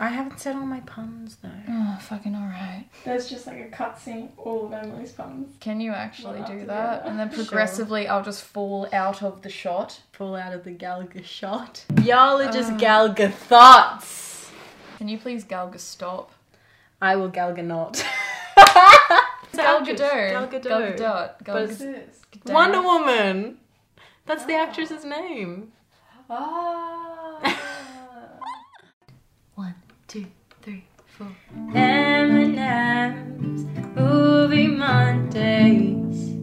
I haven't said all my puns though. Oh, fucking alright. There's just like a cutscene, all of Emily's puns. Can you actually Well, do that? the And then other. progressively I'll just fall out of the shot. Fall out of the Galga shot. Y'all are just Galga thoughts. Can you please Galga stop? I will Galga not. Gal actress, Gadot. Gal Gadot. Gal Gadot. Gal Gadot. Wonder Woman. That's the actress's name. Ah. One, two, three, four. M&M's Movie Mondays.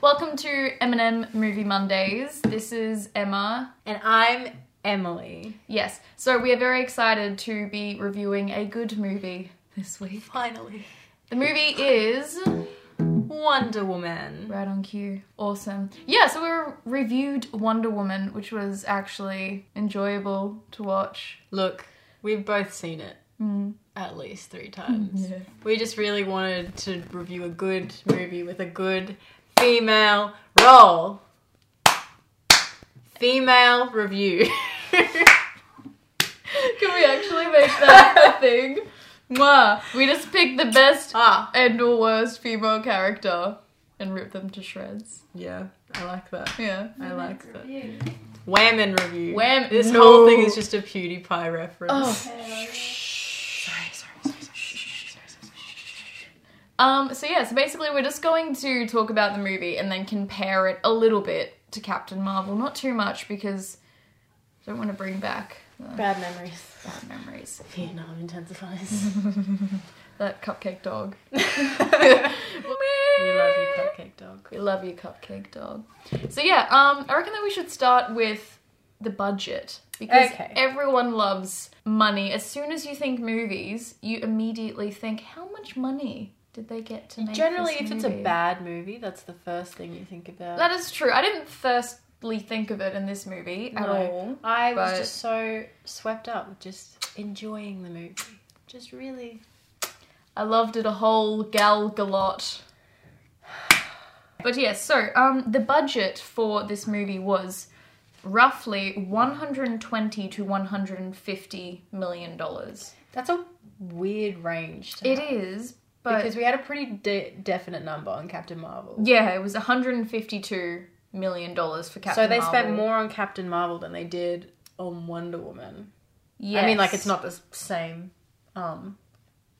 Welcome to M&M Movie Mondays. This is Emma. And I'm Emily. Yes, so we are very excited to be reviewing a good movie this week. Finally. The movie is Wonder Woman. right on cue. Awesome. Yeah, so we reviewed Wonder Woman, which was actually enjoyable to watch. Look, we've both seen it Mm. at least three times. Yeah. We just really wanted to review a good movie with a good female role. Female review. Can we actually make that a thing? Mwah. We just pick the best ah, and or worst female character and rip them to shreds. yeah, I like that. Yeah. I like that. Review. Wham and review. Wham- This No. whole thing is just a PewDiePie reference. Oh. Okay, Sorry, sorry, sorry, sorry. Um, so yeah, so basically we're just going to talk about the movie and then compare it a little bit to Captain Marvel. Not too much because I don't want to bring back the Bad memories. bad memories. Vietnam intensifies. That cupcake dog. We love you, cupcake dog. We love you, cupcake dog. So yeah, um, I reckon that we should start with the budget because Okay. everyone loves money. As soon as you think movies, you immediately think, how much money did they get to make? Generally, if it's a bad movie, that's the first thing you think about. that is true. I didn't firstly think of it in this movie at No. all. I was just so swept up just enjoying the movie. Just really. I loved it a whole gal galot. But yeah, so um, the budget for this movie was roughly 120 to 150 million dollars. That's a weird range. To It have, is, but because we had a pretty de- definite number on Captain Marvel. yeah, it was 152 million dollars for Captain so they Marvel. spent more on Captain Marvel than they did on Wonder Woman. Yeah, I mean, like it's not the same, um,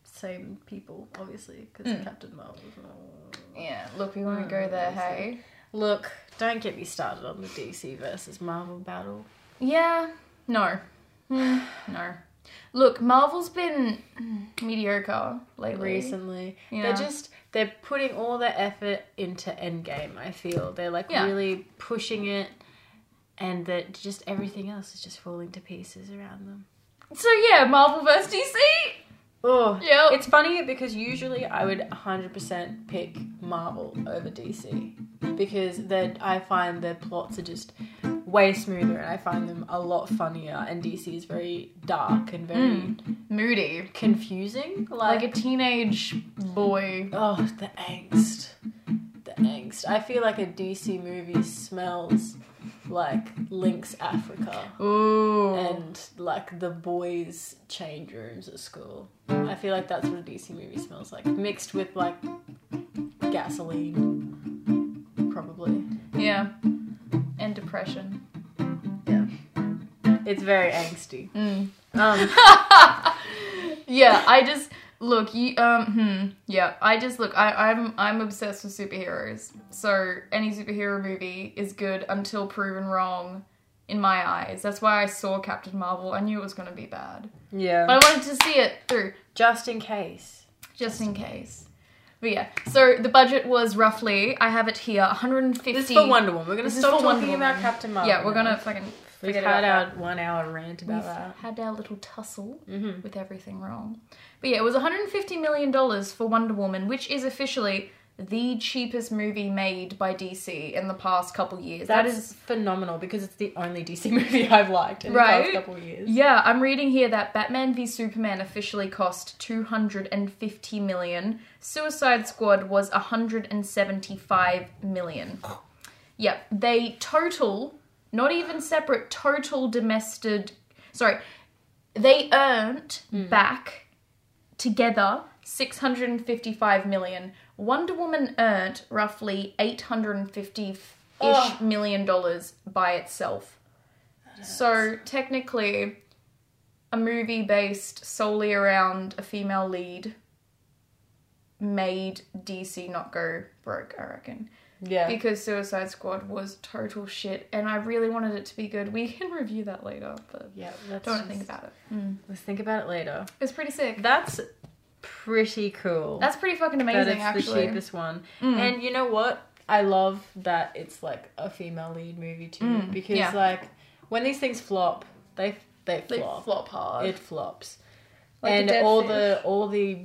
same people, obviously, because Mm. Captain Marvel. Yeah, look, we want to go there. Hey. Look, don't get me started on the DC versus Marvel battle. Yeah, no, Hmm, no. Look, Marvel's been mediocre lately. recently. Yeah. They're just they're putting all their effort into Endgame. I feel they're like Yeah. really pushing it, and that just everything else is just falling to pieces around them. So yeah, Marvel vs DC. Oh, Yep. It's funny because usually I would 100% pick Marvel over DC because that I find their plots are just way smoother and I find them a lot funnier and DC is very dark and very hmm. Moody, confusing. like Like, a teenage boy. oh, the angst. The angst. I feel like a DC movie smells like Lynx Africa Ooh. and like the boys' change rooms at school. I feel like that's what a DC movie smells like, mixed with like gasoline, probably. yeah. And depression. Yeah, it's very angsty. Mm. Um, Yeah, I just look. You um. Hmm. Yeah, I just look. I I'm I'm obsessed with superheroes. So any superhero movie is good until proven wrong. In my eyes, that's why I saw Captain Marvel. I knew it was going to be bad, yeah. but I wanted to see it through. Just in case. just in case. But yeah, so the budget was roughly, I have it here, 150. This is for Wonder Woman. We're gonna stop for Wonder talking about. Captain Marvel. Yeah, we're gonna fucking We've had our one hour rant about We've that. had our little tussle Mm-hmm. with everything wrong. But yeah, it was 150 million dollars for Wonder Woman, which is officially the cheapest movie made by DC in the past couple years. That that is phenomenal because it's the only DC movie I've liked in the past couple years. Yeah, I'm reading here that Batman v Superman officially cost 250 million. Suicide Squad was 175 million. Yeah, they total, not even separate, total domestic. Sorry, they earned Hmm. back together 655 million. Wonder Woman earned roughly 850 ish Oh. million dollars by itself. So technically, a movie based solely around a female lead made DC not go broke, I reckon. Yeah. Because Suicide Squad was total shit, and I really wanted it to be good. We can review that later, but yeah. Let's don't just- think about it. Mm. Let's think about it later. It's pretty sick. That's pretty cool. That's pretty fucking that amazing, it's actually. the cheapest one. Mm. And you know what? I love that it's like a female lead movie too, Mm, because yeah. like when these things flop, they they flop. they flop. flop hard. It flops, Like and all fish. the all the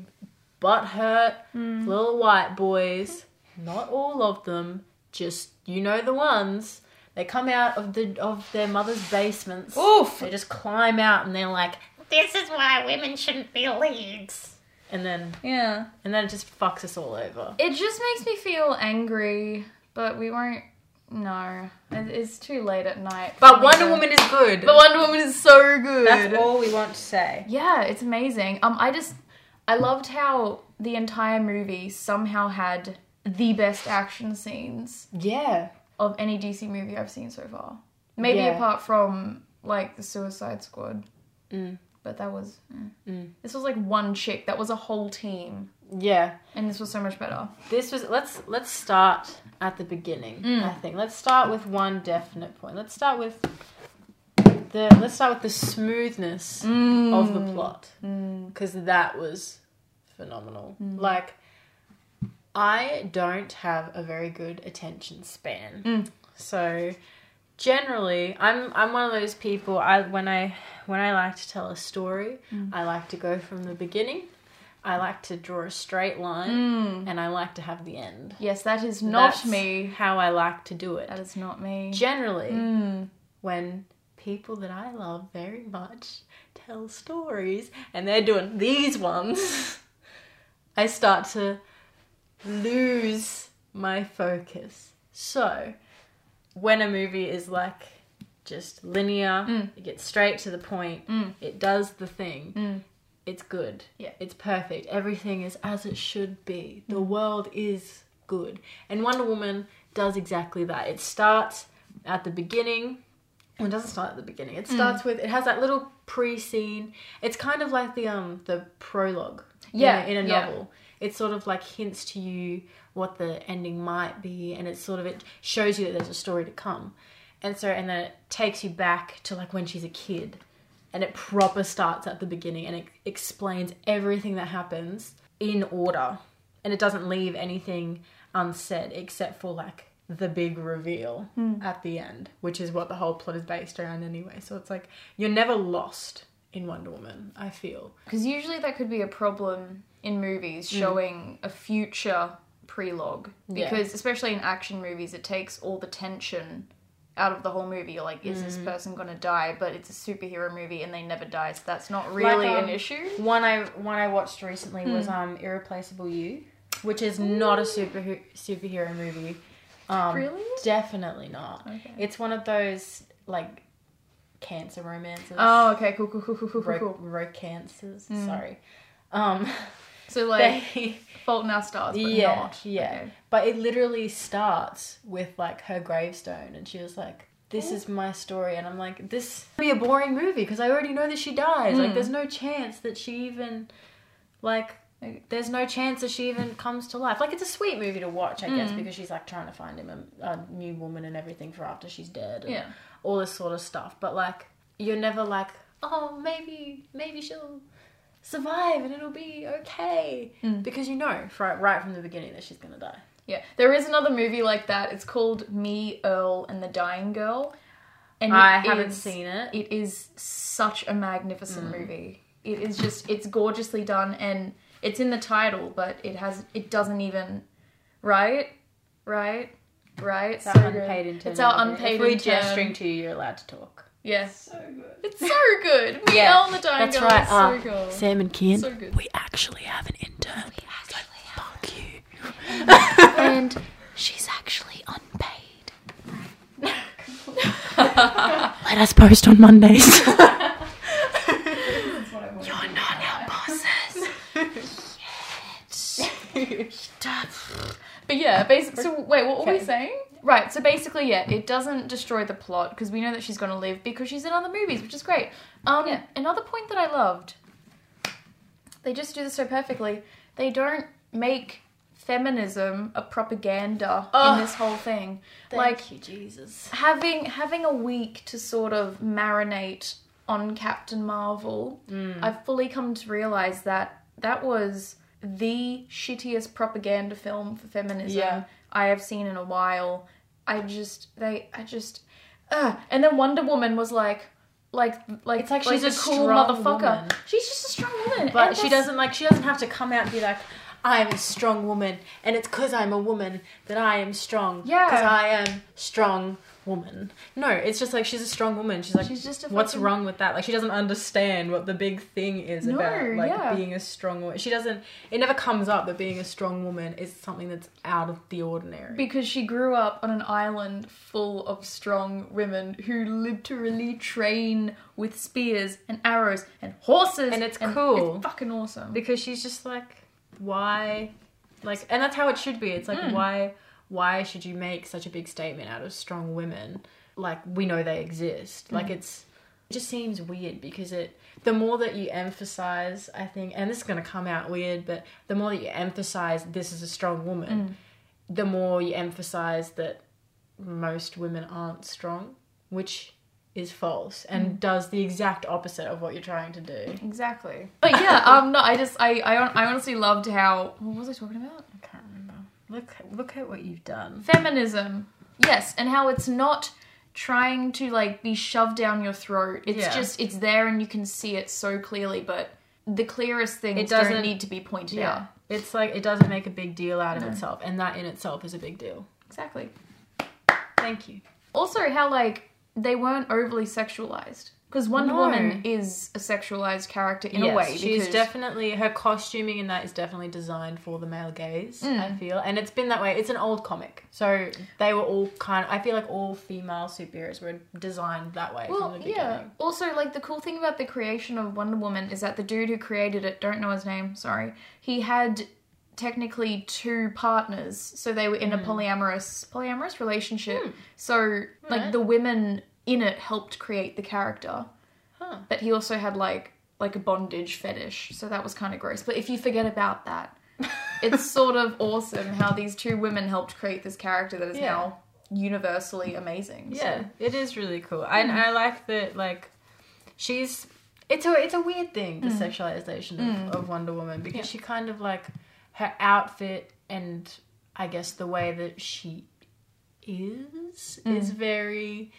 butt hurt Mm. little white boys, not all of them, just you know the ones. They come out of the of their mother's basements. Oof. They just climb out and they're like, This is why women shouldn't be leads. And then Yeah. and then it just fucks us all over. It just makes me feel angry, but we won't. No, It- it's too late at night. But Wonder Woman is good. But Wonder Woman is so good. That's all we want to say. Yeah, it's amazing. Um, I just I loved how the entire movie somehow had the best action scenes Yeah. of any DC movie I've seen so far. Maybe Yeah. apart from like the Suicide Squad, Mm. But that was eh. Mm. this was like one chick. That was a whole team, Yeah. and this was so much better. This was let's let's start at the beginning. Mm. I think let's start with one definite point. Let's start with the let's start with the smoothness of the plot Mm. because that was phenomenal. Mm. Like I don't have a very good attention span. Mm. So generally I'm I'm one of those people I when I when I like to tell a story, Mm. I like to go from the beginning. I like to draw a straight line Mm. and I like to have the end. Yes, that is not That's me. How I like to do it. That is not me. Generally, Mm. when people that I love very much tell stories and they're doing these ones, I start to lose my focus. So, when a movie is like just linear, Mm. it gets straight to the point, Mm. it does the thing, Mm. it's good. Yeah. It's perfect. Everything is as it should be. The Mm. world is good. And Wonder Woman does exactly that. It starts at the beginning. Well, it doesn't start at the beginning. Mm. It starts with it has that little pre-scene. It's kind of like the um the prologue. in Yeah, a- in a, yeah. novel. It sort of like hints to you what the ending might be, and it sort of it shows you that there's a story to come. And so, and then it takes you back to like when she's a kid, and it proper starts at the beginning and it explains everything that happens in order, and it doesn't leave anything unsaid except for like the big reveal hmm. at the end, which is what the whole plot is based around anyway. So it's like you're never lost in Wonder Woman. I feel. Because usually that could be a problem in movies showing a future prelogue. Yeah. Because especially in action movies, it takes all the tension out of the whole movie. You're like, is this person gonna die? But it's a superhero movie and they never die, so that's not really um, an issue. One I one I watched recently was um Irreplaceable You, which is not a super superhero movie. Um, Really? Definitely not. Okay. It's one of those like cancer romances. Oh, okay, cool, cool, cool, cool, cool, ro- cool. rocancers. Sorry. Um, So like, they, Fault in Our Stars, but yeah, not. yeah. Okay. But it literally starts with like her gravestone, and she was like, "This is my story," and I'm like, "This would be a boring movie because I already know that she dies. Like, Mm. there's no chance that she even, like, there's no chance that she even comes to life. Like, it's a sweet movie to watch, I guess, Mm. because she's like trying to find him a, a new woman and everything for after she's dead, and Yeah. all this sort of stuff. But like, you're never like, oh, maybe, maybe she'll." Survive and it'll be okay Mm. because you know right, right from the beginning that she's gonna die. Yeah, there is another movie like that. It's called Me, Earl, and the Dying Girl. And I haven't is- seen it. It is such a magnificent Mm. movie. It is just it's gorgeously done and it's in the title, but it has it doesn't even right, right, right. It's our So good. unpaid intern. It's our unpaid If we're intern. gesturing to you, you're allowed to talk. Yes, So good. it's so good. Me, Yeah, on the Dying That's Girl right. is so uh, good. Sam and Kian. So good. We actually have an intern. We actually fuck you. And she's actually unpaid. Let us post on Mondays. You're not our alright. bosses. But yeah, basically. So wait, what were we saying? Right. So basically, yeah, it doesn't destroy the plot because we know that she's gonna live because she's in other movies, which is great. Um, Yeah. another point that I loved. They just do this so perfectly. They don't make feminism a propaganda in this whole thing. like like you, Jesus. having having a week to sort of marinate on Captain Marvel, Mm. I've fully come to realize that that was the shittiest propaganda film for feminism Yeah. I have seen in a while. I just they I just uh and then Wonder Woman was like like like It's like she's a cool motherfucker. woman. She's just a strong woman. But and she that's- doesn't like she doesn't have to come out and be like, I'm a strong woman, and it's because I'm a woman that I am strong. Yeah. Because I am strong woman. No, it's just like she's a strong woman. She's like, She's just a what's wrong with that? Like she doesn't understand what the big thing is No, about like yeah. being a strong woman. She doesn't. It never comes up that being a strong woman is something that's out of the ordinary. because she grew up on an island full of strong women who literally train with spears and arrows and horses And it's cool. It's fucking awesome. because she's just like why like and that's how it should be it's like Hmm. why why should you make such a big statement out of strong women like we know they exist Hmm. like it's it just seems weird because it the more that you emphasize i think and this is going to come out weird but the more that you emphasize this is a strong woman Hmm. the more you emphasize that most women aren't strong which is false and does the exact opposite of what you're trying to do Exactly. But yeah, um, no, I just, I, I, hon- I honestly loved how. What was I talking about? I can't remember. Look, look at what you've done. Feminism. Yes, and how it's not trying to like be shoved down your throat. It's Yeah. just, it's there and you can see it so clearly. But the clearest things It don't doesn't- need to be pointed Yeah, out. it's like it doesn't make a big deal out of itself, and that in itself is a big deal. Exactly. Thank you. Also, how like they weren't overly sexualized because Wonder No. Woman is a sexualized character in yes, a way. she's definitely her costuming in that is definitely designed for the male gaze. Mm. I feel, and it's been that way. It's an old comic, so they were all kind. Of, I feel like all female superheroes were designed that way Well, from the yeah. Also, like the cool thing about the creation of Wonder Woman is that the dude who created it, don't know his name, sorry, he had technically two partners, so they were in a polyamorous polyamorous relationship. So, like Alright. the women in it helped create the character, Huh. but he also had like like a bondage fetish, so that was kind of gross. But if you forget about that, it's sort of awesome how these two women helped create this character that is Yeah. now universally amazing. So- Yeah, it is really cool. And hmm. I like that like she's it's a it's a weird thing, the hmm. sexualization of, hmm. of Wonder Woman, because Yeah. she kind of like her outfit and I guess the way that she is is very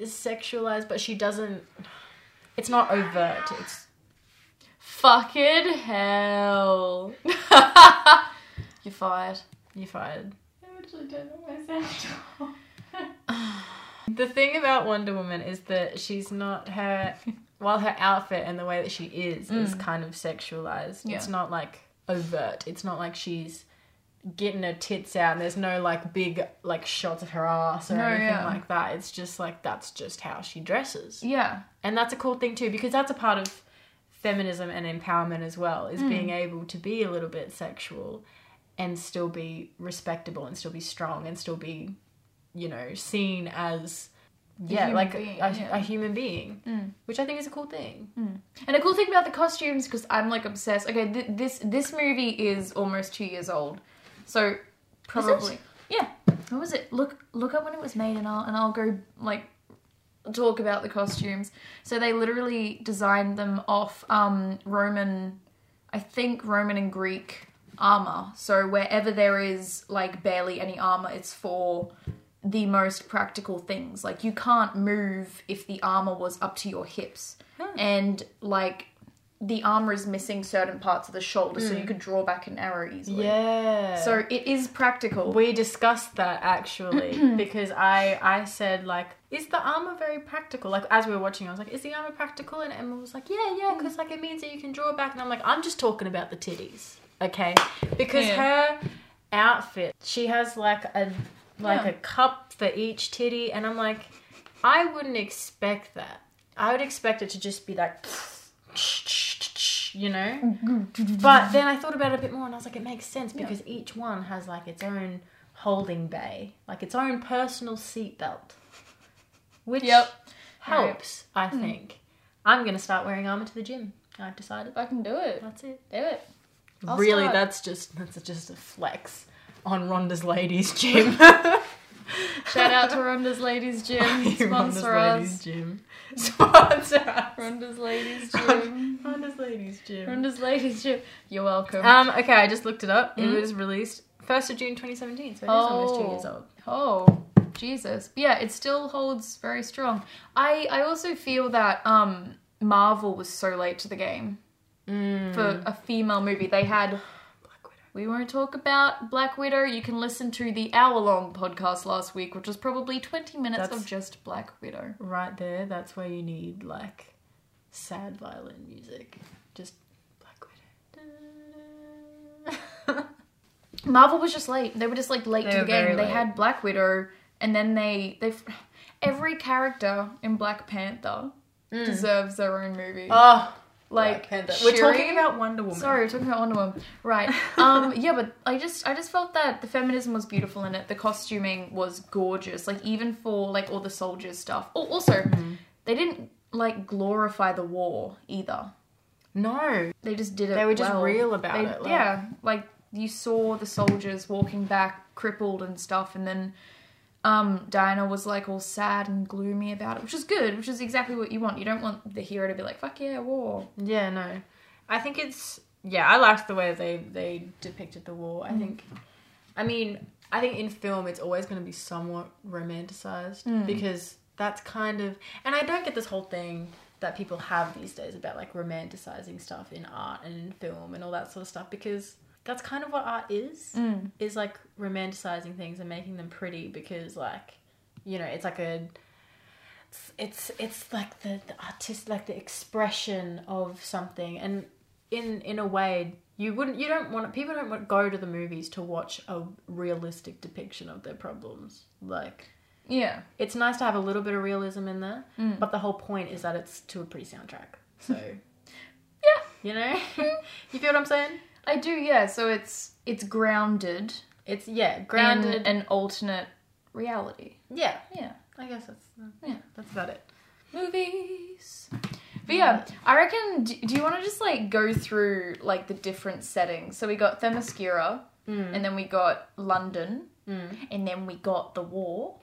sexualized, but she doesn't it's not overt. It's Fucking hell. You're fired. You're fired. I literally don't know myself. The thing about Wonder Woman is that she's not her. While her outfit and the way that she is is mm. kind of sexualized. Yeah. It's not like overt. It's not like she's getting her tits out and there's no like big like shots of her ass or No, anything yeah. like that. It's just like that's just how she dresses. Yeah. And that's a cool thing too because that's a part of feminism and empowerment as well is hmm. being able to be a little bit sexual and still be respectable and still be strong and still be you know seen as yeah like being, a, yeah. a human being hmm. which i think is a cool thing hmm. And a cool thing about the costumes, because I'm like obsessed. Okay, th- this this movie is almost two years old, so probably yeah. What was it? Look look up when it was made, and I'll and I'll go like talk about the costumes. So they literally designed them off um, Roman, I think Roman and Greek armor. So wherever there is like barely any armor, it's for the most practical things. Like you can't move if the armor was up to your hips, and like the armor is missing certain parts of the shoulder, so you mm. could draw back an arrow easily. yeah So it is practical. we discussed that actually because i i said like is the armor very practical like as we were watching i was like is the armor practical and emma was like yeah yeah because like it means that you can draw back and i'm like i'm just talking about the titties okay because Yeah. her outfit she has like a like Yeah. a cup for each titty and i'm like i wouldn't expect that i would expect it to just be like you know. Mm-hmm. But then I thought about it a bit more, and I was like, it makes sense because each one has like its own holding bay, like its own personal seatbelt, which Yep. helps. I hmm. think. I'm gonna start wearing armor to the gym. I've decided. I can do it. That's it. Do it. I'll really, start. that's just that's just a flex on Rhonda's ladies gym. Shout out to Rhonda's Ladies Gym. Rhonda's Sponsor ladies us. gym. Sponsor us. Rhonda's Ladies Gym. Rhonda's ladies gym. Rhonda's Ladies Gym. You're welcome. Um. Okay, I just looked it up. Mhm. It was released first of June, 2017. So it is almost two years old. Oh, Jesus. But yeah, it still holds very strong. I I also feel that um Marvel was so late to the game Mm. for a female movie. They had. We won't talk about Black Widow. You can listen to the hour long podcast last week, which was probably 20 minutes That's- of just Black Widow. Right there, that's where you need like sad violin music. Just Black Widow. Marvel was just late. They were just like late They to the game. They had Black Widow, and then they they every character in Black Panther hmm. deserves their own movie. oh, like We're talking about Wonder Woman. Sorry, we're talking about Wonder Woman. Right. Um, yeah, but I just I just felt that the feminism was beautiful in it. The costuming was gorgeous. Like even for like all the soldiers stuff. Oh, also, Mm-hmm. they didn't like glorify the war either. No. They just did it. They were just well. real about They- it, like- yeah, like you saw the soldiers walking back crippled and stuff, and then um, Diana was like all sad and gloomy about it, which is good, which is exactly what you want. You don't want the hero to be like, "Fuck yeah, war." Yeah, no. I think it's yeah, I liked the way they they depicted the war. I think I mean, I think in film it's always going to be somewhat romanticized because that's kind of and I don't get this whole thing that people have these days about like romanticizing stuff in art and in film and all that sort of stuff because that's kind of what art is mm. is like romanticizing things and making them pretty because like you know it's like a it's it's, it's like the, the artist like the expression of something. And in in a way you wouldn't you don't want people don't want go to the movies to watch a realistic depiction of their problems. Like Yeah. it's nice to have a little bit of realism in there mm. but the whole point is that it's to a pretty soundtrack. So Yeah. you know? Mm. You feel what i'm saying I do, yeah. So it's it's grounded, it's yeah in grounded an alternate reality. yeah Yeah. i guess that's Yeah. that's about it Movies. But yeah, I reckon. Do, do you want to just like go through like the different settings? So we got Themyscira, mm. and then we got London, mm. and then we got the war,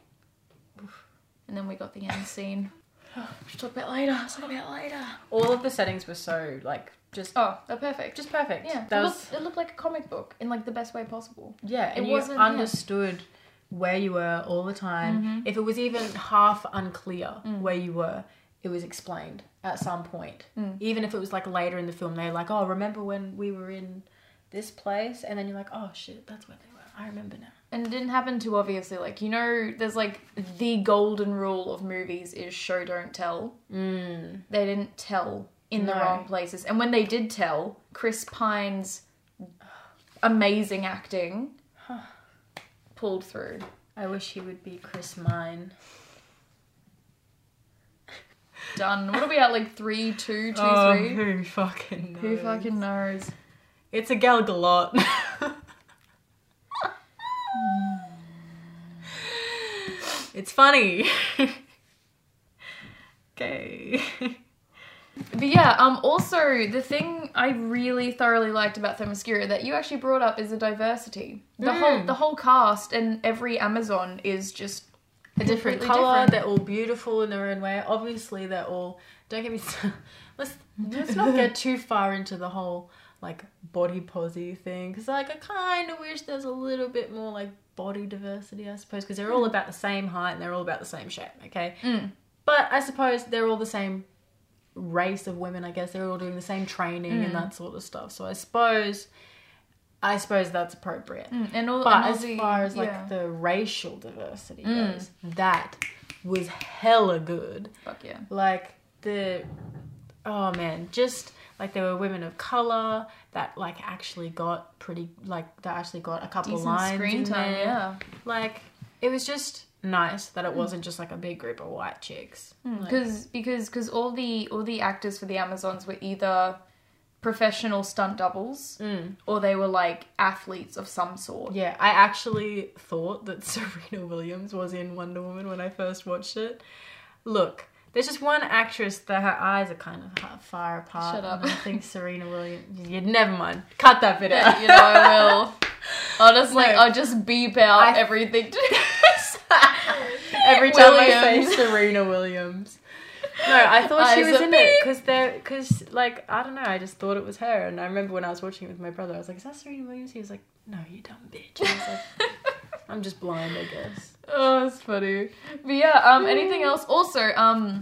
and then we got the end scene. We'll talk about later. Talk about later. all of the settings were so like just Oh, they're perfect. just perfect yeah, that it, was looked, it looked like a comic book in like the best way possible. Yeah, and It you wasn't- yeah. understood where you were all the time. Mm-hmm. If it was even half unclear Mm. where you were, it was explained at some point. Mm. Even if it was like later in the film, they're like, "Oh, remember when we were in this place?" And then you're like, "Oh shit, that's where they were. I remember now." And it didn't happen too obviously. Like you know, there's like the golden rule of movies is show don't tell. Mm. they didn't tell in the No. wrong places. And when they did tell, Chris Pine's amazing acting pulled through. I wish he would be Chris Mine. Done. What are we at? Like three, two, two, Oh, three? who fucking knows? Who fucking knows? It's a Gal Galot. it's funny. okay. But yeah, um, also the thing I really thoroughly liked about Themyscira that you actually brought up is the diversity. The whole the whole cast and every Amazon is just a different color. different. They're all beautiful in their own way. Obviously, they're all. Don't get me. Let's let's not get too far into the whole like body posy thing because like I kind of wish there's a little bit more like body diversity. I suppose because they're all about the same height and they're all about the same shape. Okay, Mm. but I suppose they're all the same race of women. I guess they're all doing the same training Mm. and that sort of stuff. So I suppose. I suppose that's appropriate. Mm, and all But and as the- far as like yeah. the racial diversity Mm. goes, that was hella good. fuck yeah. Like the oh man, just like there were women of color that like actually got pretty like that actually got a couple Decent lines screen in time, there. yeah. Like it was just nice that it wasn't just like a big group of white chicks. Like, because because because all the all the actors for the Amazons were either professional stunt doubles Mm. or they were like athletes of some sort. Yeah, I actually thought that Serena Williams was in Wonder Woman when I first watched it. Look, there's just one actress that her eyes are kind of far apart. Shut up. I think Serena Williams. Yeah, never mind. Cut that bit out. you know I will. I'll just like No. I'll just beep out I- everything. Every time I say Serena Williams. No, I thought she Eyes was in it because they're because like I don't know. I just thought it was her, and I remember when I was watching it with my brother, I was like, "Is that Serena Williams?" He was like, "No, you dumb bitch." I was like, "I'm just blind, I guess." Oh, it's funny. But yeah, um, anything else? Also, um,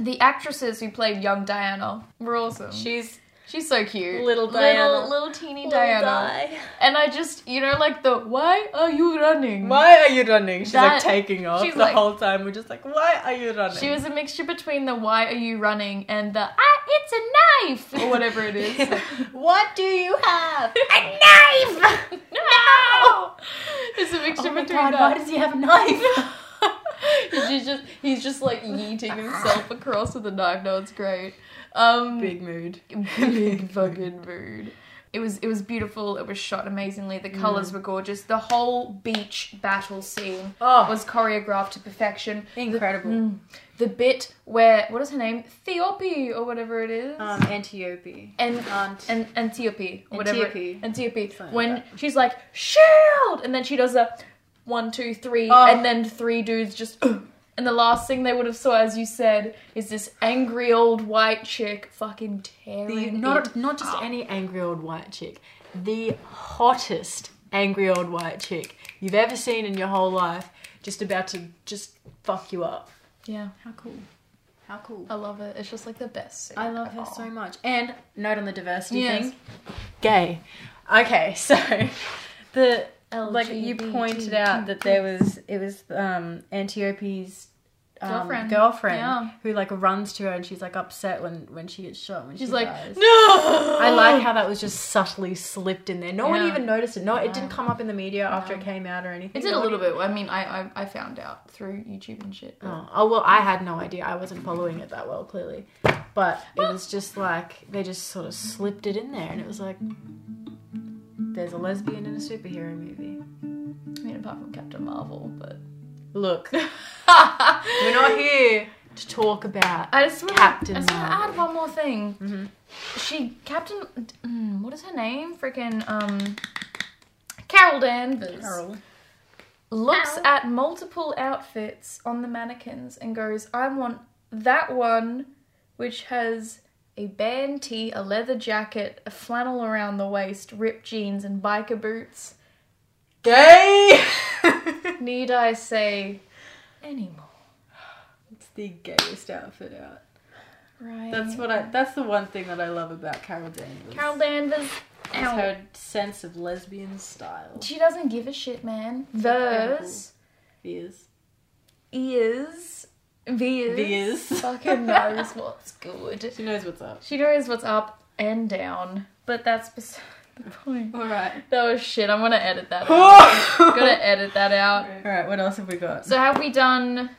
the actresses who played young Diana were awesome. She's She's so cute. Little Diana. Little, little teeny Diana. And I just, you know, like the, why are you running? Why are you running? She's like taking off she's the like- whole time. We're just like, why are you running? She was a mixture between the why are you running and the, ah, it's a knife! Or whatever it is. what do you have? A knife! no! It's a mixture Oh my between god, that. why does he have a knife? he's just he's just like yeeting himself across with a knife. No, it's great. Um, Big mood. big fucking mood. It was it was beautiful. It was shot amazingly. The colors were gorgeous. The whole beach battle scene Oh, was choreographed to perfection. incredible. Mm. The bit where what is her name? Theope or whatever it is. Um, Antiope. and Aunt. and Antiope, or whatever. Antiope. Antiope. Something When like she's like shield, and then she does a one, two, three, Oh. and then three dudes just. And the last thing they would have saw, as you said, is this angry old white chick fucking tearing the, it not not just up. any angry old white chick, the hottest angry old white chick you've ever seen in your whole life, just about to just fuck you up. Yeah, How cool! How cool! I love it. It's just like the best. scene I love her all. so much. And note on the diversity Yes. thing, gay. Okay, so the like you pointed out that there was it was um Antiope's um, Girlfriend. girlfriend Yeah. who like runs to her and she's like upset when when she gets shot when She's she like, dies. no. I like how that was just subtly slipped in there. No one even noticed it. No, it didn't come up in the media after it came out or anything. It did a little bit. I mean, I, I I found out through YouTube and shit. Oh, oh well, I had no idea. I wasn't following it that well, clearly. But it was just like they just sort of slipped it in there, and it was like there's a lesbian in a superhero movie. I mean, apart from Captain Marvel, but Look, we're not here to talk about. I just want Captain. I just want to add one more thing. Mhm. She Captain. mm, What is her name? Freaking um. Carol Danvers Carol. looks Carol. at multiple outfits on the mannequins and goes, "I want that one, which has." A band tee, a leather jacket, a flannel around the waist, ripped jeans, and biker boots. Gay. Need I say anymore? it's the gayest outfit out. Right. That's what I. That's the one thing that I love about Carol Danvers. Carol Danvers. is her sense of lesbian style. She doesn't give a shit, man. incredible. Vers Is is Vers Vers. fucking knows what's good. she knows what's up. She knows what's up and down. But that's beside the point. All right. That was shit. I'm gonna edit that out. All Gonna edit that out. All right. What else have we got? So have we done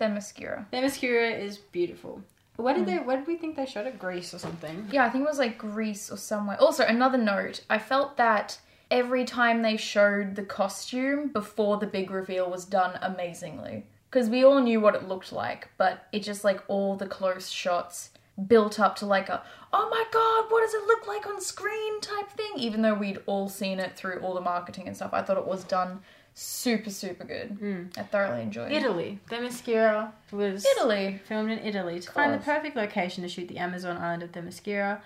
Themyscira? Themyscira is beautiful. Where did hmm. they? Where did we think they shot it? Greece or something? Yeah, I think it was like Greece or somewhere. Also, another note. I felt that every time they showed the costume before the big reveal was done amazingly. Because we all knew what it looked like, but it just like all the close shots built up to like a, oh my god, what does it look like on screen type thing. Even though we'd all seen it through all the marketing and stuff, I thought it was done super, super good. I thoroughly enjoyed it. Italy. Themyscira was Italy. filmed in Italy to find the perfect location to shoot the Amazon island of Themyscira,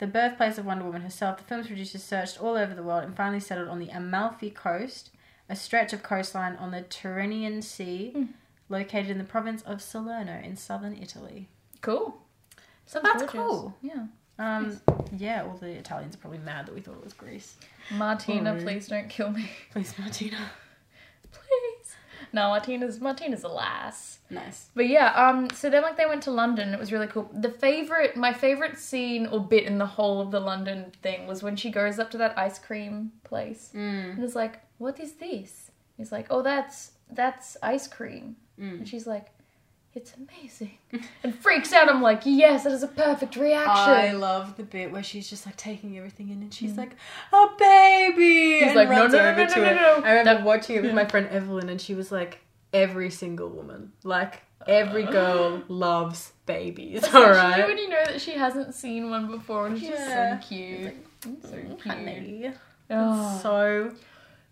the birthplace of Wonder Woman herself. The film's producers searched all over the world and finally settled on the Amalfi Coast, a stretch of coastline on the Tyrrhenian Sea, Hmm. Located in the province of Salerno in southern Italy. Cool. So that's Gorgeous. cool. Yeah. Um, yeah, all the Italians are probably mad that we thought it was Greece. Martina, please don't kill me. Please, Martina. Please. No, Martina's Martina's a lass. Nice. But yeah, um, so then like they went to London. It was really cool. The favorite, my favorite scene or bit in the whole of the London thing was when she goes up to that ice cream place Mm. and is like, "What is this?" He's like, "Oh, that's that's ice cream." Mm. And she's like, it's amazing, and freaks out. I'm like, yes, that is a perfect reaction. I love the bit where she's just like taking everything in and she's mm. like, a baby! He's and like, no, runs no, no, over no, to no, it. no, no. I remember watching it with my friend Evelyn and she was like, every single woman. Like, every uh. girl loves babies, Especially alright? when you know that she hasn't seen one before, and she's Yeah. just mm, so cute. so cute. Honey. Oh. So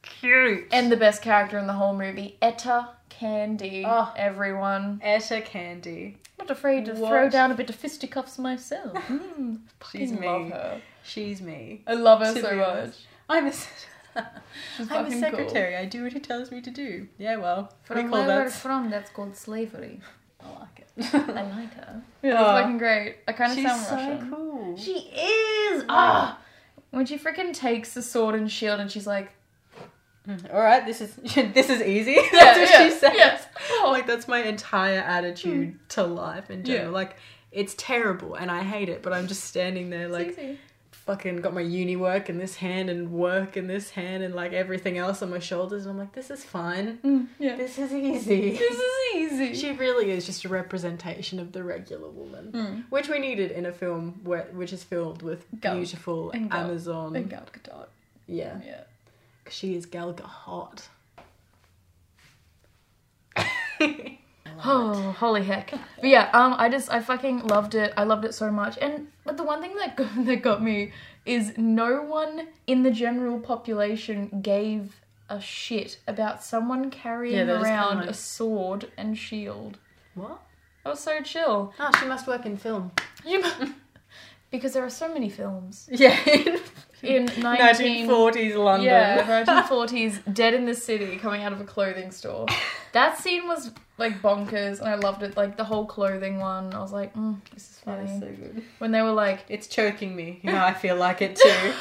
cute. And the best character in the whole movie, Etta Candy. Oh. Everyone. Etta Candy. Not afraid to What? throw down a bit of fisticuffs myself. Mm, She's me. love her. She's me. I love her To so much. I'm a, She's I'm a secretary. I do what he tells me to do. Yeah, well, we From where we're from, that's called slavery. I like it. I like her. Yeah, Oh. it's fucking great. I kind of She's sound so Russian. cool. She is. Ah. When she freaking takes the sword and shield, and she's like, All right, this is this is easy. Yeah, that's what yeah, she says. yeah. Oh. Like that's my entire attitude to life in general. Yeah. Like it's terrible and I hate it, but I'm just standing there like fucking got my uni work in this hand and work in this hand and like everything else on my shoulders and I'm like this is fine. Mm, yeah. This is easy. This is easy. She really is just a representation of the regular woman, Mm. which we needed in a film where, which is filled with beautiful and Amazon. And Gal Gadot. yeah, Yeah. She is Gal Gadot. Oh, holy heck. But yeah, um, I just, I fucking loved it. I loved it so much. And, but the one thing that got, that got me is no one in the general population gave a shit about someone carrying Yeah, they're just kinda around like- a sword and shield. What? That was so chill. Oh, she must work in film. You- because there are so many films. Yeah, In 19... 1940s London. Yeah, 1940s, Dead in the City, coming out of a clothing store. That scene was like bonkers, and I loved it. Like the whole clothing one, I was like, mm, this is funny. is so good. When they were like, It's choking me. You know, I feel like it too.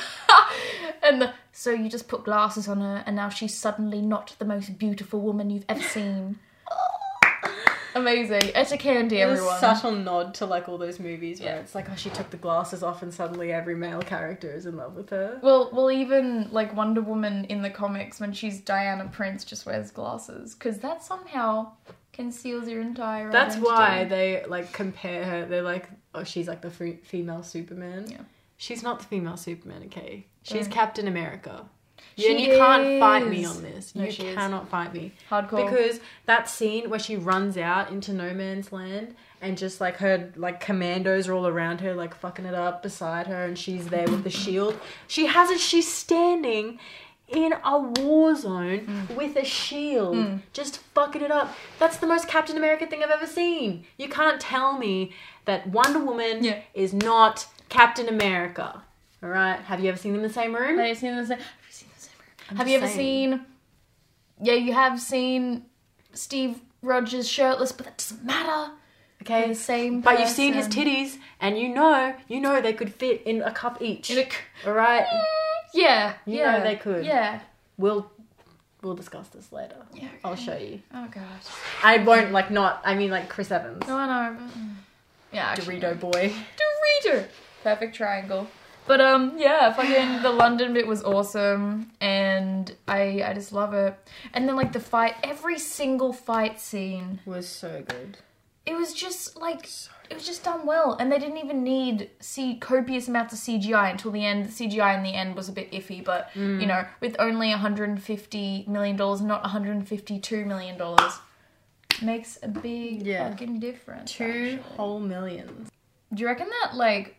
and the, so you just put glasses on her, and now she's suddenly not the most beautiful woman you've ever seen. Amazing. It's a Candy, It was everyone. subtle nod to like all those movies where Yeah. it's like, oh, she took the glasses off and suddenly every male character is in love with her. Well, well, even like Wonder Woman in the comics, when she's Diana Prince, just wears glasses because that somehow conceals your entire. That's identity. why they like compare her. They're like, oh, she's like the f- female Superman. Yeah. She's not the female Superman, okay? She's. Captain America. She and you can't fight me on this. No, you she is. cannot fight me. hardcore. Because that scene where she runs out into no man's land and just like her like commandos are all around her, like fucking it up beside her, and she's there with the shield. She has it. She's standing in a war zone Mm. with a shield, just fucking it up. That's the most Captain America thing I've ever seen. You can't tell me that Wonder Woman Yeah. is not Captain America. All right. Have you ever seen them in the same room? Have you seen the same? Have you seen the same? I'm have you ever saying. seen? Yeah, you have seen Steve Rogers shirtless, but that doesn't matter. Okay. the same. But you've seen his titties, and you know, you know they could fit in a cup each. In a- All right, Yeah, You yeah, know they could. Yeah. we'll we'll discuss this later. Yeah. I'll show you. Oh god. I won't like not. I mean like Chris Evans, No, I know. But... Mm. Yeah. actually, Dorito boy. Dorito. Perfect triangle. But um, yeah, fucking the London bit was awesome, and I I just love it. And then like the fight, every single fight scene, Was so good. it was just like it was just done well, and they didn't even need see copious amounts of CGI until the end. The CGI in the end was a bit iffy, but you know, with only 150 million dollars, not 152 million dollars, makes a big Yeah. fucking difference. Two actually. whole millions. Do you reckon that like?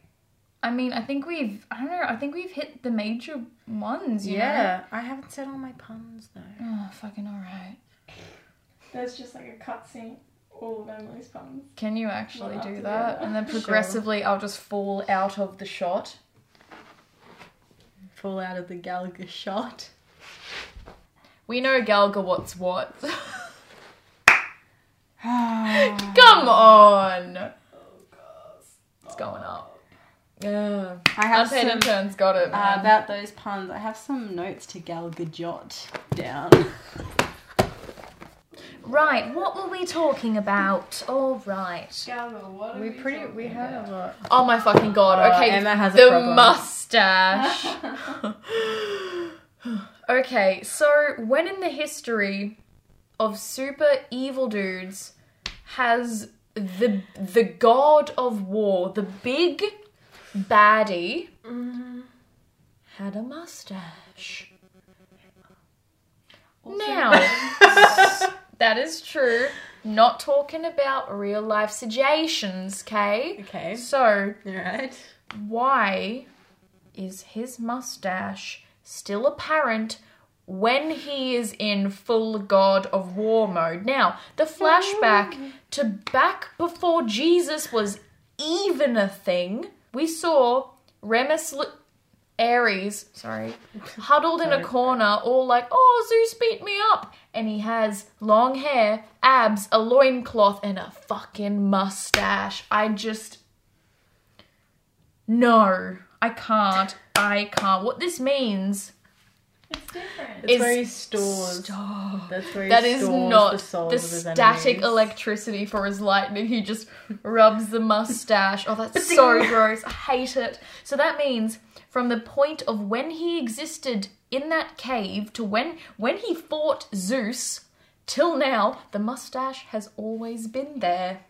I mean, I think we've. I don't know. I think we've hit the major ones. You Yeah, I haven't said all my puns though. Oh, fucking alright. There's just like a cutscene, all of Emily's puns. Can you actually Well, do that? And then other. progressively, I'll just fall out of the shot. Fall out of the Gallagher shot. We know Galga what's what. Come on. Oh, it's going up. Yeah. I have Unpaid some, interns got it. uh, about those puns. I have some notes to Gal Gadot down. right. What were we talking about? All right. Galva, what are We we, pretty. We had a lot. Oh my fucking god. Okay. Emma has a the problem. mustache. okay, so when in the history of super evil dudes has the the god of war, the big baddie, mm. had a mustache. Now, that is true. Not talking about real life situations, okay? Okay. So, Alright. why is his mustache still apparent when he is in full God of War mode? Now, the flashback mm. to back before Jesus was even a thing, we saw Remus L- Ares, sorry, huddled in a corner, all like, oh, Zeus beat me up. And he has long hair, abs, a loincloth, and a fucking mustache. I just. No, I can't. I can't. What this means It's different. It's is. where he stores. Stop. That's where he That is stores not the souls the of his static enemies. electricity for his lightning. He just rubs the mustache. Oh, that's so gross. I hate it. So that means from the point of when he existed in that cave to when when he fought Zeus till now, the mustache has always been there.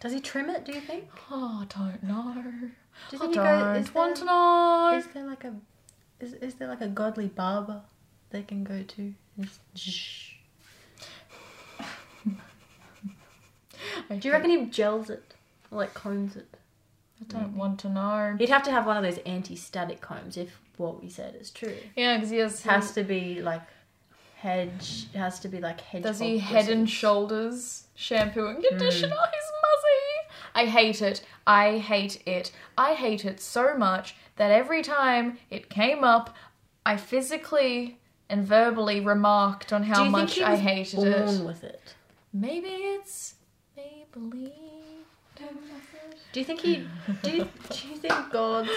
Does he trim it? Do you think? Oh, I don't know. Do you I think he don't goes? Is want there, to know. is there like a is is there like a godly barber they can go to? Do you reckon he gels it or like combs it? I don't want to know. He'd have to have one of those anti-static combs if what we said is true. Yeah, because he has. Has to be like hedge. It has to be like hedge. Does he head and shoulders shampoo and conditioner hmm. muzzy? I hate it. I hate it. I hate it so much that every time it came up, I physically and verbally remarked on how Do you think much I hated born it. with it? Maybe it's Maybelline. Do you think he? Do you, do you think gods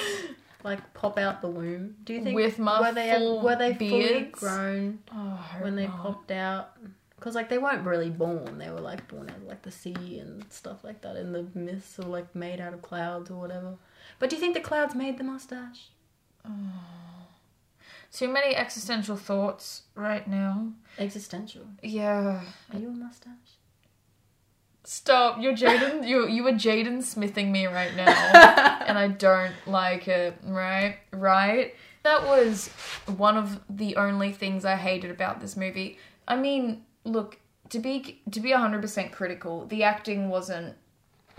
like pop out the womb? Do you think With my were they full were they fully beards? grown Oh, when they not. popped out? Because like they weren't really born; they were like born out of like the sea and stuff like that in the myths, or like made out of clouds or whatever. But do you think the clouds made the mustache? Oh. Too many existential thoughts right now. Existential. Yeah. Are you a mustache? Stop! You're Jaden. you you are Jaden smithing me right now, and I don't like it. Right, right. That was one of the only things I hated about this movie. I mean, look to be to be hundred percent critical, the acting wasn't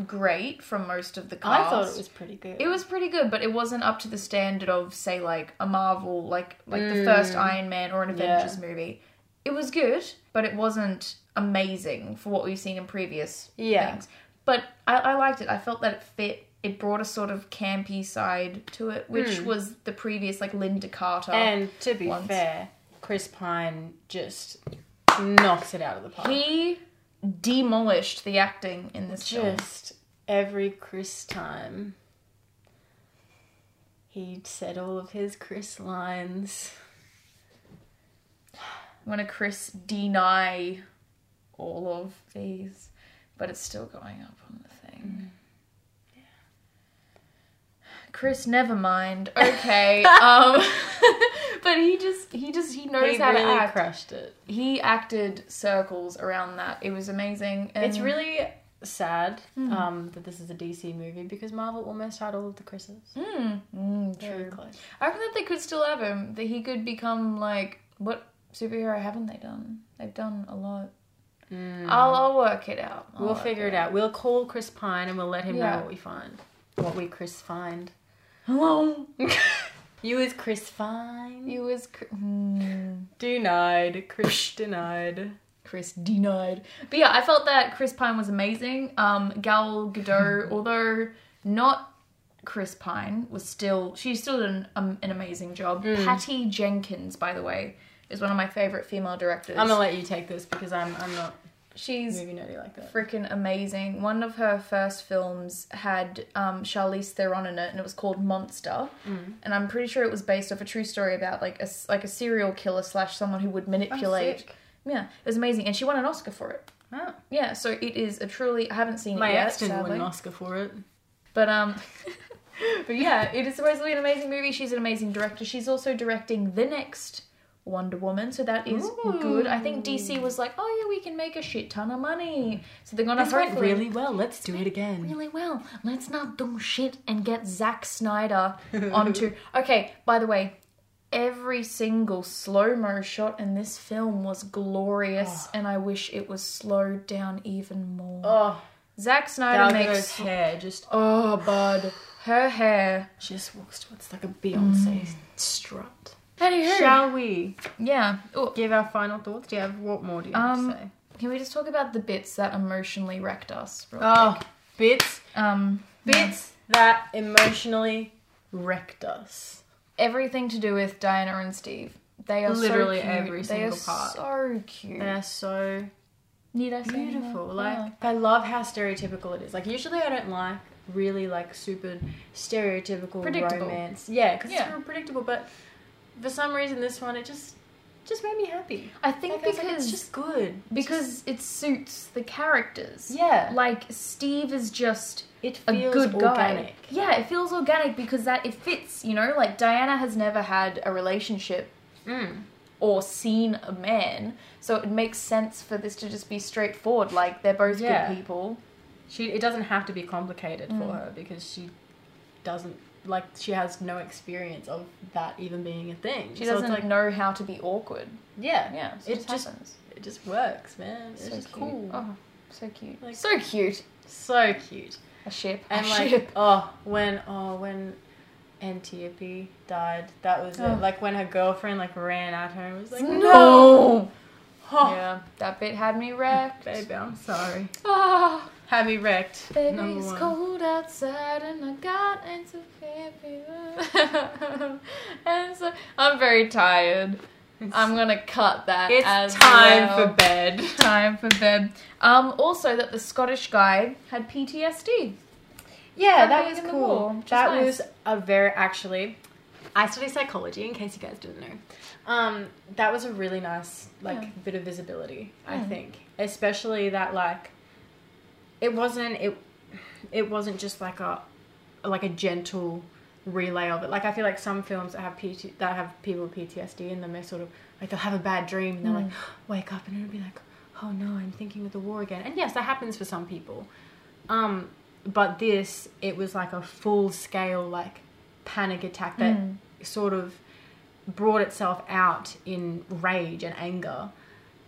great from most of the cast. I thought it was pretty good. It was pretty good, but it wasn't up to the standard of, say, like a Marvel, like like the mm. first Iron Man or an Yeah. Avengers movie. It was good, but it wasn't amazing for what we've seen in previous Yeah. things. But I, I liked it. I felt that it fit. It brought a sort of campy side to it, which mm. was the previous, like Lynda Carter. And to be fair, Chris Pine just knocks it out of the park. he demolished the acting in this film. just every Chris time. He said all of his Chris lines. I'm gonna Chris deny all of these, but it's still going up on the thing. Mm. Chris, never mind. Okay, um, but he just he just he knows He how really to act. crushed it. He acted circles around that. It was amazing. And It's really sad um, that this is a DC movie because Marvel almost had all of the Chris's. Mm, mm, true. I reckon that they could still have him. That he could become like what superhero haven't they done? They've done a lot. I'll I'll work it out. I'll We'll figure it out. We'll call Chris Pine and we'll let him Yeah. know what we find. What we Chris find. Hello. You is Chris Fine. You was Chris, hmm, denied. Chris denied. Chris denied. But yeah, I felt that Chris Pine was amazing. Um, Gal Gadot, although not Chris Pine, was still she still did an, um, an amazing job. Patty Jenkins, by the way, is one of my favorite female directors. I'm gonna let you take this because I'm I'm not She's movie nerdy like that. freaking amazing. One of her first films had um, Charlize Theron in it, and it was called Monster. Mm. And I'm pretty sure it was based off a true story about like a like a serial killer slash someone who would manipulate. sick. yeah, it was amazing, and she won an Oscar for it. Oh. Yeah, so it is a truly. I haven't seen My it yet, ex didn't sadly. win an Oscar for it. but um, but yeah, it is supposedly an amazing movie. She's an amazing director. She's also directing the next Wonder Woman, so that is good. I think DC was like, oh yeah, we can make a shit ton of money, so they're gonna This went really well. Let's do it again. really well. Let's not do shit and get Zack Snyder onto. Okay, by the way, every single slow mo shot in this film was glorious, oh. and I wish it was slowed down even more. Oh, Zack Snyder Gal makes. hair just Oh, bud, her hair. she just walks towards like a Beyonce mm. strut. Shall we yeah. Oh, give our final thoughts? Do you have what more do you have Um, to say? can we just talk about the bits that emotionally wrecked us? real Oh, quick? bits, um, bits that emotionally wrecked us. everything to do with Diana and Steve. They are Literally so cute. every they are single part. So cute. They are so Need I say beautiful. more? Like Yeah. I love how stereotypical it is. Like usually I don't like really like super stereotypical Predictable. romance. Yeah, because Yeah. it's real predictable. But for some reason, this one it just just made me happy. I think Like, I like, because it's just good. because it suits the characters. Yeah. Like Steve is just It a feels good guy. organic. Yeah, it feels organic because that it fits. You know, like Diana has never had a relationship Mm. or seen a man, so it makes sense for this to just be straightforward. Like they're both Yeah. good people. She it doesn't have to be complicated Mm. for her because she doesn't like she has no experience of that even being a thing. She So doesn't like know how to be awkward. yeah, Yeah, so It it just, just- happens. it just works, man. It's so just cute. cool. Oh, so cute. Like- so cute. So cute. A ship. And a like ship. oh when oh when Antiope died, that was Oh. it. Like when her girlfriend like ran at her and was like, No. Oh, Yeah, that bit had me wrecked. baby, I'm sorry. Ah, Had me wrecked. baby, number it's one. cold outside and I got into fever. and so I'm very tired. I'm gonna cut that. It's as time well. for bed. time for bed. Um, also that the Scottish guy had PTSD. Yeah, From that was cool. war, that nice. was a very actually. I study psychology, in case you guys didn't know. Um, that was a really nice like Yeah. bit of visibility. I Mm. think, especially that like, it wasn't it, it wasn't just like a, like a gentle relay of it. Like I feel like some films that have PT, that have people with PTSD in them, they're sort of like they'll have a bad dream and they're like wake up and it'll be like, oh no, I'm thinking of the war again. And yes, that happens for some people. Um, but this, it was like a full scale like panic attack that Mm. sort of brought itself out in rage and anger.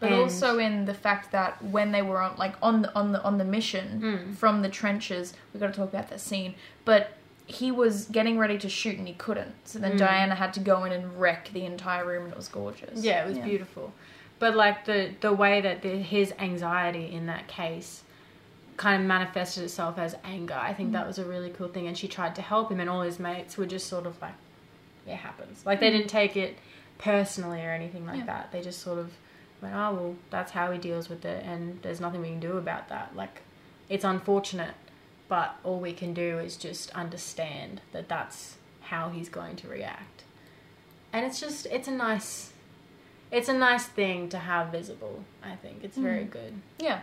But And- also in the fact that when they were on like on the on the on the mission Mm. from the trenches, we got to talk about that scene. But he was getting ready to shoot and he couldn't. So then Mm. Diana had to go in and wreck the entire room, and it was gorgeous. Yeah, it was beautiful. But like the the way that the, his anxiety in that case kind of manifested itself as anger, I think Mm. that was a really cool thing. And she tried to help him, and all his mates were just sort of like, "It happens." Like they didn't take it personally or anything like. Yeah. that. They just sort of "Oh well, that's how he deals with it, and there's nothing we can do about that." Like it's unfortunate, but all we can do is just understand that that's how he's going to react. And it's just it's a nice it's a nice thing to have visible, I think. It's very mm-hmm. good. Yeah.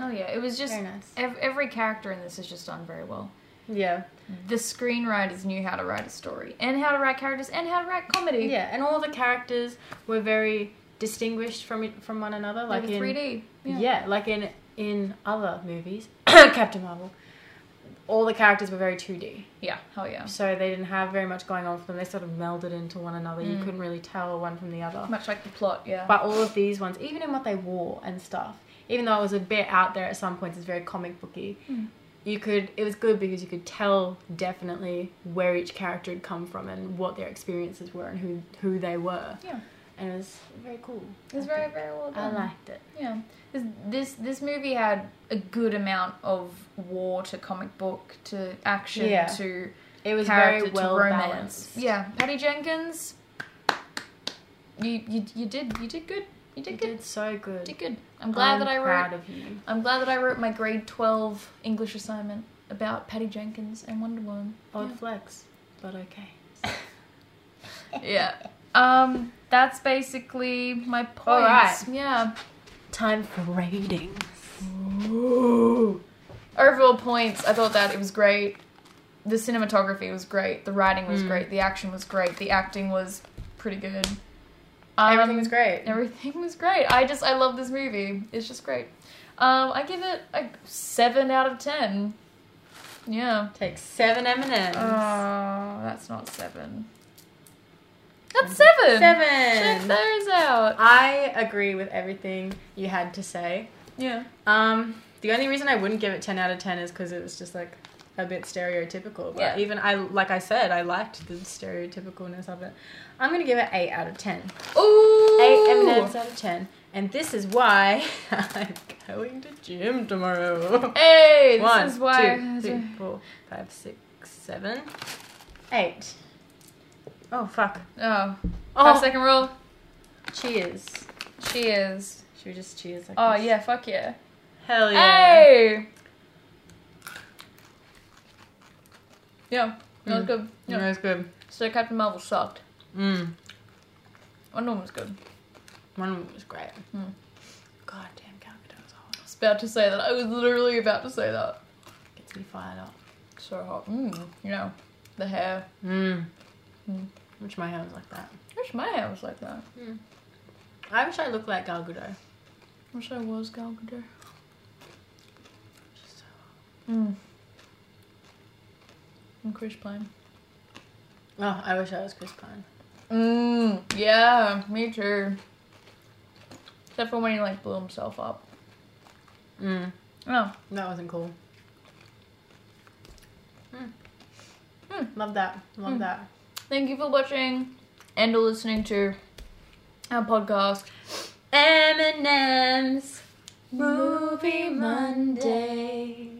Oh yeah, it was just Very nice. ev- every character in this is just done very well. Yeah. The screenwriters knew how to write a story and how to write characters and how to write comedy. Yeah, and all the characters were very distinguished from it, from one another like in in 3D. yeah. like in in other movies, Captain Marvel. All the characters were very 2D. Yeah. Hell yeah. So they didn't have very much going on for them. They sort of melded into one another. You Mm. couldn't really tell one from the other. Much like the plot. Yeah. But all of these ones, even in what they wore and stuff, even though it was a bit out there at some points, it's very comic booky. Mm. You could, it was good because you could tell definitely where each character had come from and what their experiences were and who who they were. Yeah. And it was very cool. It was I very think. very well done. I liked it. Yeah, this, this this movie had a good amount of war to comic book to action Yeah. to It was very well romance. balanced. Yeah, Patty Jenkins, you you you did you did good. You You did good. did so good. Did good. I'm glad I'm that I proud wrote. of you. I'm glad that I wrote my grade twelve English assignment about Patty Jenkins and Wonder Woman. Odd flex, but okay. Yeah. Um, that's basically my points. All right. Yeah. Time for ratings. Ooh. Overall points, I thought that it was great. The cinematography was great. The writing was Mm. great. The action was great. The acting was pretty good. Um, Everything was great. Everything was great. I just I love this movie. It's just great. Um, I give it a seven out of ten. Yeah. Take seven M and M's. Oh, that's not seven. That's seven. Seven. Check those out. I agree with everything you had to say. Yeah. Um, the only reason I wouldn't give it ten out of ten is because it was just like a bit stereotypical. But Yeah. even I, like I said, I liked the stereotypicalness of it. I'm gonna give it eight out of ten. Ooh. Eight M&Ms out of ten. And this is why I'm going to gym tomorrow. Hey, this One, is why. two, three, four, five, six, seven, eight. Oh fuck! Oh, Oh, five second rule. cheers! Cheers. Should we just cheers? Like Oh this? yeah, fuck yeah. Hell yeah! Hey. Yeah, that was Mm. good. Yeah, Yeah. that's good. So Captain Marvel sucked. Mm. Wonder Woman was good. One of them was great. Mm. God damn, Gal Gadot's hot. I was about to say that. I was literally about to say that. Gets me fired up. So hot. Mm, you know, the hair. Mm. Mm. Wish my hair was like that. wish my hair was like that. I wish I looked like Gal Gadot. wish I was Gal Gadot. So Mm. And Chris Pine. Oh, I wish I was Chris Pine. Mm, yeah, me too. Except for when he like blew himself up. Mm. Oh, That wasn't cool. Mm. Hmm. Love that. Love Hmm. that. Thank you for watching and or listening to our podcast. M&M's Movie Monday.